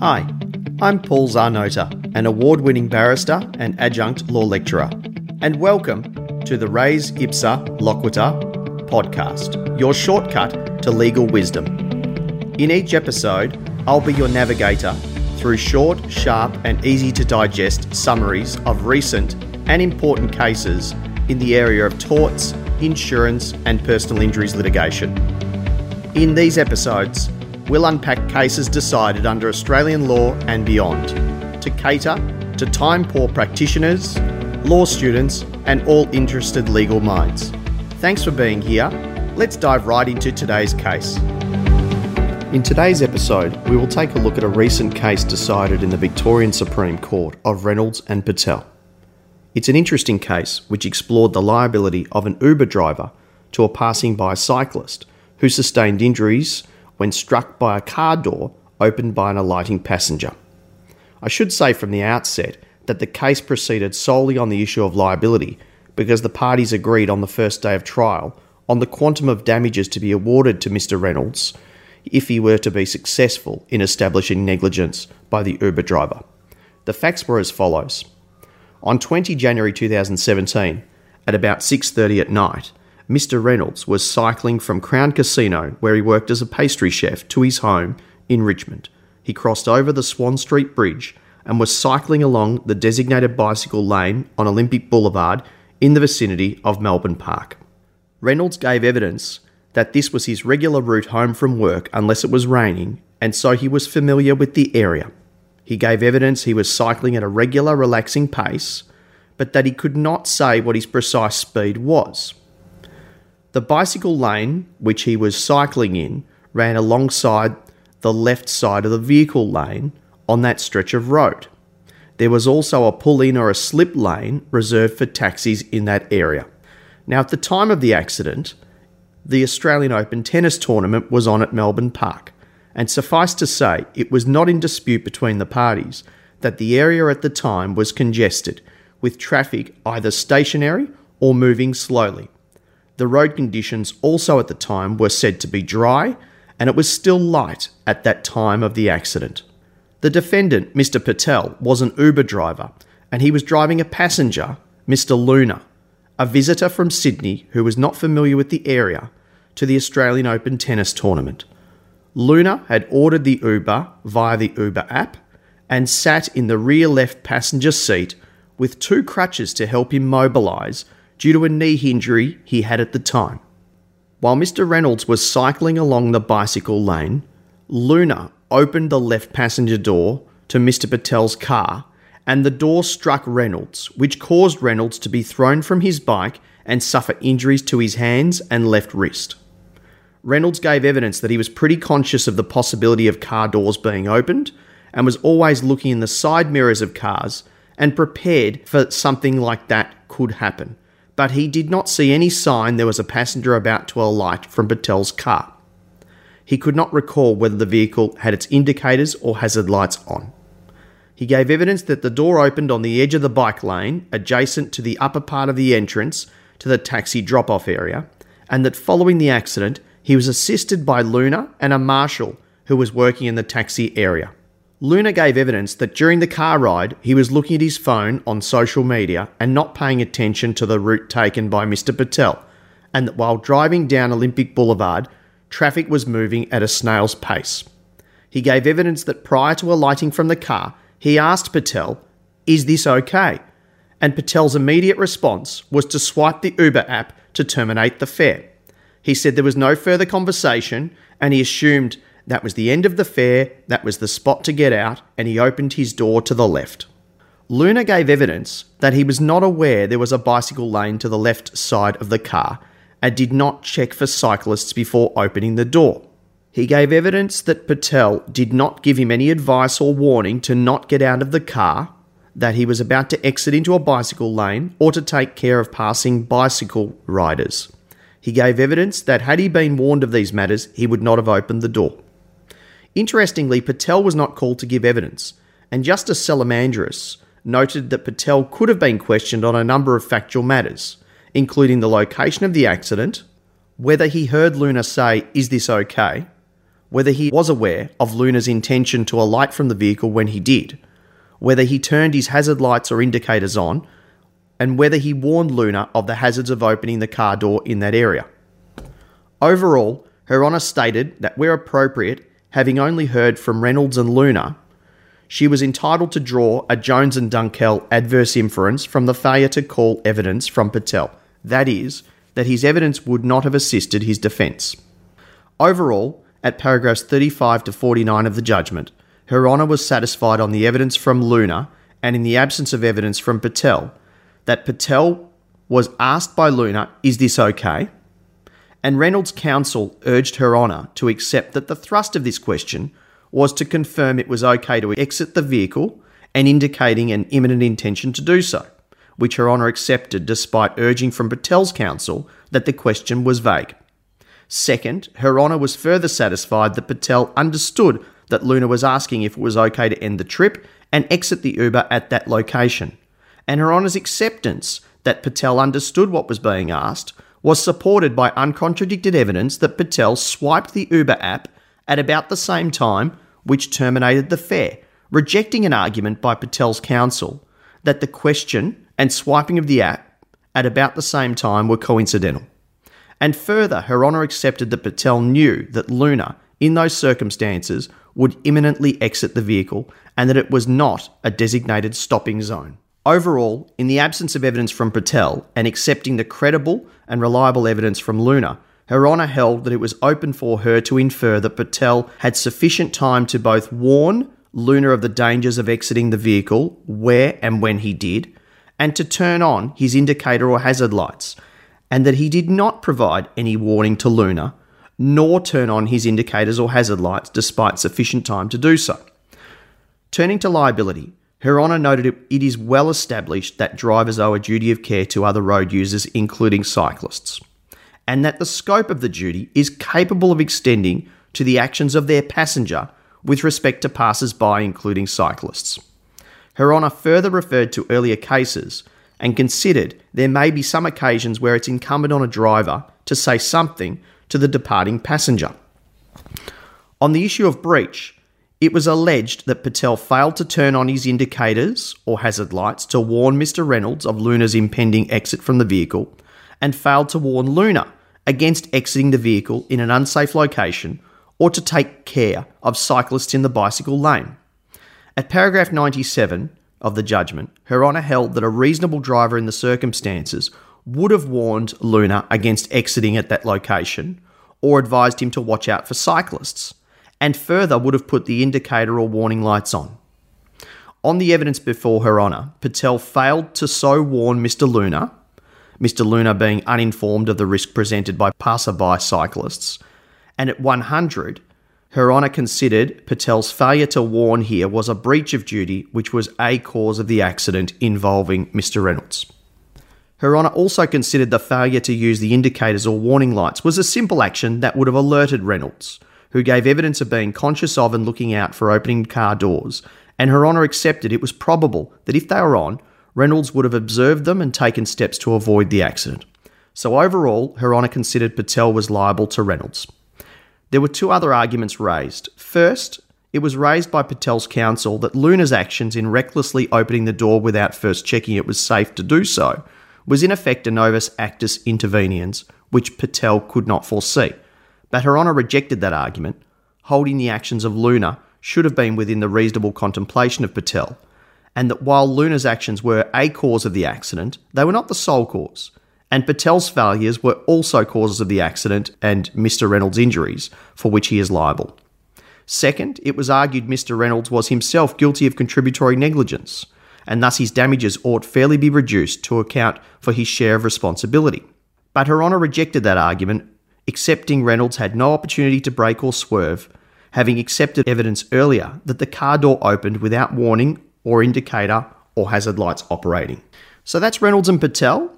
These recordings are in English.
Hi, I'm Paul Zarnota, an award winning barrister and adjunct law lecturer, and welcome to the Res Ipsa Loquitur podcast, your shortcut to legal wisdom. In each episode, I'll be your navigator through short, sharp, and easy to digest summaries of recent and important cases in the area of torts, insurance, and personal injuries litigation. In these episodes, we'll unpack cases decided under Australian law and beyond to cater to time poor practitioners, law students, and all interested legal minds. Thanks for being here. Let's dive right into today's case. In today's episode, we will take a look at a recent case decided in the Victorian Supreme Court of Reynolds and Patel. It's an interesting case which explored the liability of an Uber driver to a passing by cyclist who sustained injuries when struck by a car door opened by an alighting passenger. I should say from the outset that the case proceeded solely on the issue of liability because the parties agreed on the first day of trial on the quantum of damages to be awarded to Mr. Reynolds if he were to be successful in establishing negligence by the Uber driver. The facts were as follows. On 20 January 2017, at about 6:30 at night, Mr. Reynolds was cycling from Crown Casino, where he worked as a pastry chef, to his home in Richmond. He crossed over the Swan Street Bridge and was cycling along the designated bicycle lane on Olympic Boulevard in the vicinity of Melbourne Park. Reynolds gave evidence that this was his regular route home from work unless it was raining, and so he was familiar with the area. He gave evidence he was cycling at a regular, relaxing pace, but that he could not say what his precise speed was. The bicycle lane, which he was cycling in, ran alongside the left side of the vehicle lane on that stretch of road. There was also a pull in or a slip lane reserved for taxis in that area. Now, at the time of the accident, the Australian Open tennis tournament was on at Melbourne Park, and suffice to say, it was not in dispute between the parties that the area at the time was congested, with traffic either stationary or moving slowly. The road conditions also at the time were said to be dry, and it was still light at that time of the accident. The defendant, Mr. Patel, was an Uber driver, and he was driving a passenger, Mr. Luna, a visitor from Sydney who was not familiar with the area, to the Australian Open tennis tournament. Luna had ordered the Uber via the Uber app and sat in the rear left passenger seat with two crutches to help him mobilise due to a knee injury he had at the time. While Mr. Reynolds was cycling along the bicycle lane, Luna opened the left passenger door to Mr. Patel's car and the door struck Reynolds, which caused Reynolds to be thrown from his bike and suffer injuries to his hands and left wrist. Reynolds gave evidence that he was pretty conscious of the possibility of car doors being opened and was always looking in the side mirrors of cars and prepared for something like that could happen but he did not see any sign there was a passenger about to alight from Patel's car. He could not recall whether the vehicle had its indicators or hazard lights on. He gave evidence that the door opened on the edge of the bike lane, adjacent to the upper part of the entrance to the taxi drop off area, and that following the accident, he was assisted by Luna and a marshal who was working in the taxi area. Luna gave evidence that during the car ride, he was looking at his phone on social media and not paying attention to the route taken by Mr. Patel, and that while driving down Olympic Boulevard, traffic was moving at a snail's pace. He gave evidence that prior to alighting from the car, he asked Patel, Is this okay? And Patel's immediate response was to swipe the Uber app to terminate the fare. He said there was no further conversation and he assumed that was the end of the fare, that was the spot to get out, and he opened his door to the left. Luna gave evidence that he was not aware there was a bicycle lane to the left side of the car and did not check for cyclists before opening the door. He gave evidence that Patel did not give him any advice or warning to not get out of the car, that he was about to exit into a bicycle lane, or to take care of passing bicycle riders. He gave evidence that had he been warned of these matters, he would not have opened the door. Interestingly, Patel was not called to give evidence, and Justice Tsalamandris noted that Patel could have been questioned on a number of factual matters, including the location of the accident, whether he heard Luna say, Is this okay? whether he was aware of Luna's intention to alight from the vehicle when he did, whether he turned his hazard lights or indicators on, and whether he warned Luna of the hazards of opening the car door in that area. Overall, Her Honour stated that where appropriate, having only heard from Reynolds and Luna, she was entitled to draw a Jones and Dunkel adverse inference from the failure to call evidence from Patel. That is, that his evidence would not have assisted his defence. Overall, at paragraphs 35 to 49 of the judgment, Her Honour was satisfied on the evidence from Luna and in the absence of evidence from Patel that Patel was asked by Luna, Is this okay? And Reynolds' counsel urged Her Honour to accept that the thrust of this question was to confirm it was okay to exit the vehicle and indicating an imminent intention to do so, which Her Honour accepted despite urging from Patel's counsel that the question was vague. Second, Her Honour was further satisfied that Patel understood that Luna was asking if it was okay to end the trip and exit the Uber at that location and Her Honour's acceptance that Patel understood what was being asked was supported by uncontradicted evidence that Patel swiped the Uber app at about the same time which terminated the fare, rejecting an argument by Patel's counsel that the question and swiping of the app at about the same time were coincidental. And further, Her Honour accepted that Patel knew that Luna, in those circumstances, would imminently exit the vehicle and that it was not a designated stopping zone. Overall, in the absence of evidence from Patel and accepting the credible and reliable evidence from Luna, Her Honour held that it was open for her to infer that Patel had sufficient time to both warn Luna of the dangers of exiting the vehicle where and when he did, and to turn on his indicator or hazard lights, and that he did not provide any warning to Luna, nor turn on his indicators or hazard lights despite sufficient time to do so. Turning to liability, her Honour noted it is well established that drivers owe a duty of care to other road users, including cyclists, and that the scope of the duty is capable of extending to the actions of their passenger with respect to passers by, including cyclists. Her Honour further referred to earlier cases and considered there may be some occasions where it's incumbent on a driver to say something to the departing passenger. On the issue of breach, it was alleged that Patel failed to turn on his indicators or hazard lights to warn Mr. Reynolds of Luna's impending exit from the vehicle and failed to warn Luna against exiting the vehicle in an unsafe location or to take care of cyclists in the bicycle lane. At paragraph 97 of the judgment, Her Honour held that a reasonable driver in the circumstances would have warned Luna against exiting at that location or advised him to watch out for cyclists and further would have put the indicator or warning lights on. On the evidence before Her Honour, Patel failed to so warn Mr. Luna, Mr. Luna being uninformed of the risk presented by passerby cyclists, and at 100, Her Honour considered Patel's failure to warn here was a breach of duty which was a cause of the accident involving Mr. Reynolds. Her Honour also considered the failure to use the indicators or warning lights was a simple action that would have alerted Reynolds, who gave evidence of being conscious of and looking out for opening car doors, and Her Honour accepted it was probable that if they were on, Reynolds would have observed them and taken steps to avoid the accident. So overall, Her Honour considered Patel was liable to Reynolds. There were two other arguments raised. First, it was raised by Patel's counsel that Luna's actions in recklessly opening the door without first checking it was safe to do so was in effect a novus actus interveniens, which Patel could not foresee. But Her Honour rejected that argument, holding the actions of Luna should have been within the reasonable contemplation of Patel, and that while Luna's actions were a cause of the accident, they were not the sole cause, and Patel's failures were also causes of the accident and Mr. Reynolds' injuries, for which he is liable. Second, it was argued Mr. Reynolds was himself guilty of contributory negligence, and thus his damages ought fairly be reduced to account for his share of responsibility. But Her Honour rejected that argument accepting Reynolds had no opportunity to brake or swerve, having accepted evidence earlier that the car door opened without warning or indicator or hazard lights operating. So that's Reynolds and Patel.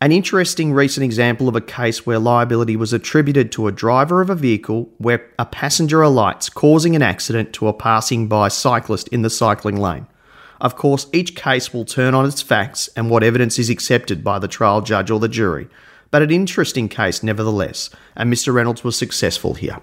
An interesting recent example of a case where liability was attributed to a driver of a vehicle where a passenger alights, causing an accident to a passing by cyclist in the cycling lane. Of course, each case will turn on its facts and what evidence is accepted by the trial judge or the jury, but an interesting case nevertheless, and Mr. Reynolds was successful here.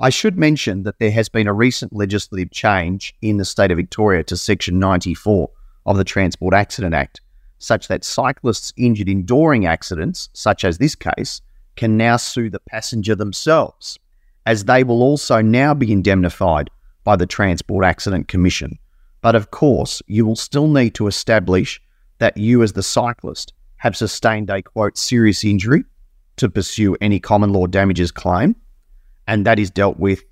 I should mention that there has been a recent legislative change in the state of Victoria to Section 94 of the Transport Accident Act, such that cyclists injured in during accidents, such as this case, can now sue the passenger themselves, as they will also now be indemnified by the Transport Accident Commission. But of course, you will still need to establish that you, as the cyclist, have sustained a quote serious injury to pursue any common law damages claim and that is dealt with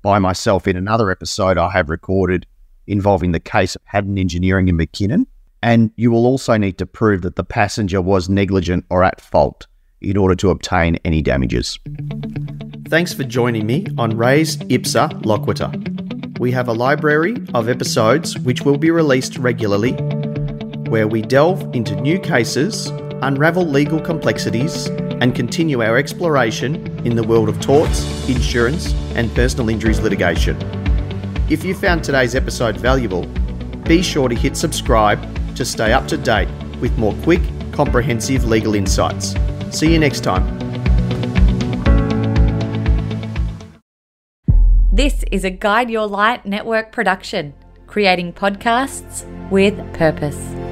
by myself in another episode I have recorded involving the case of Haddon Engineering in McKinnon. And you will also need to prove that the passenger was negligent or at fault in order to obtain any damages. Thanks for joining me on Res Ipsa Loquitur. We have a library of episodes which will be released regularly where we delve into new cases, unravel legal complexities, and continue our exploration in the world of torts, insurance, and personal injuries litigation. If you found today's episode valuable, be sure to hit subscribe to stay up to date with more quick, comprehensive legal insights. See you next time. This is a Guide Your Light network production, creating podcasts with purpose.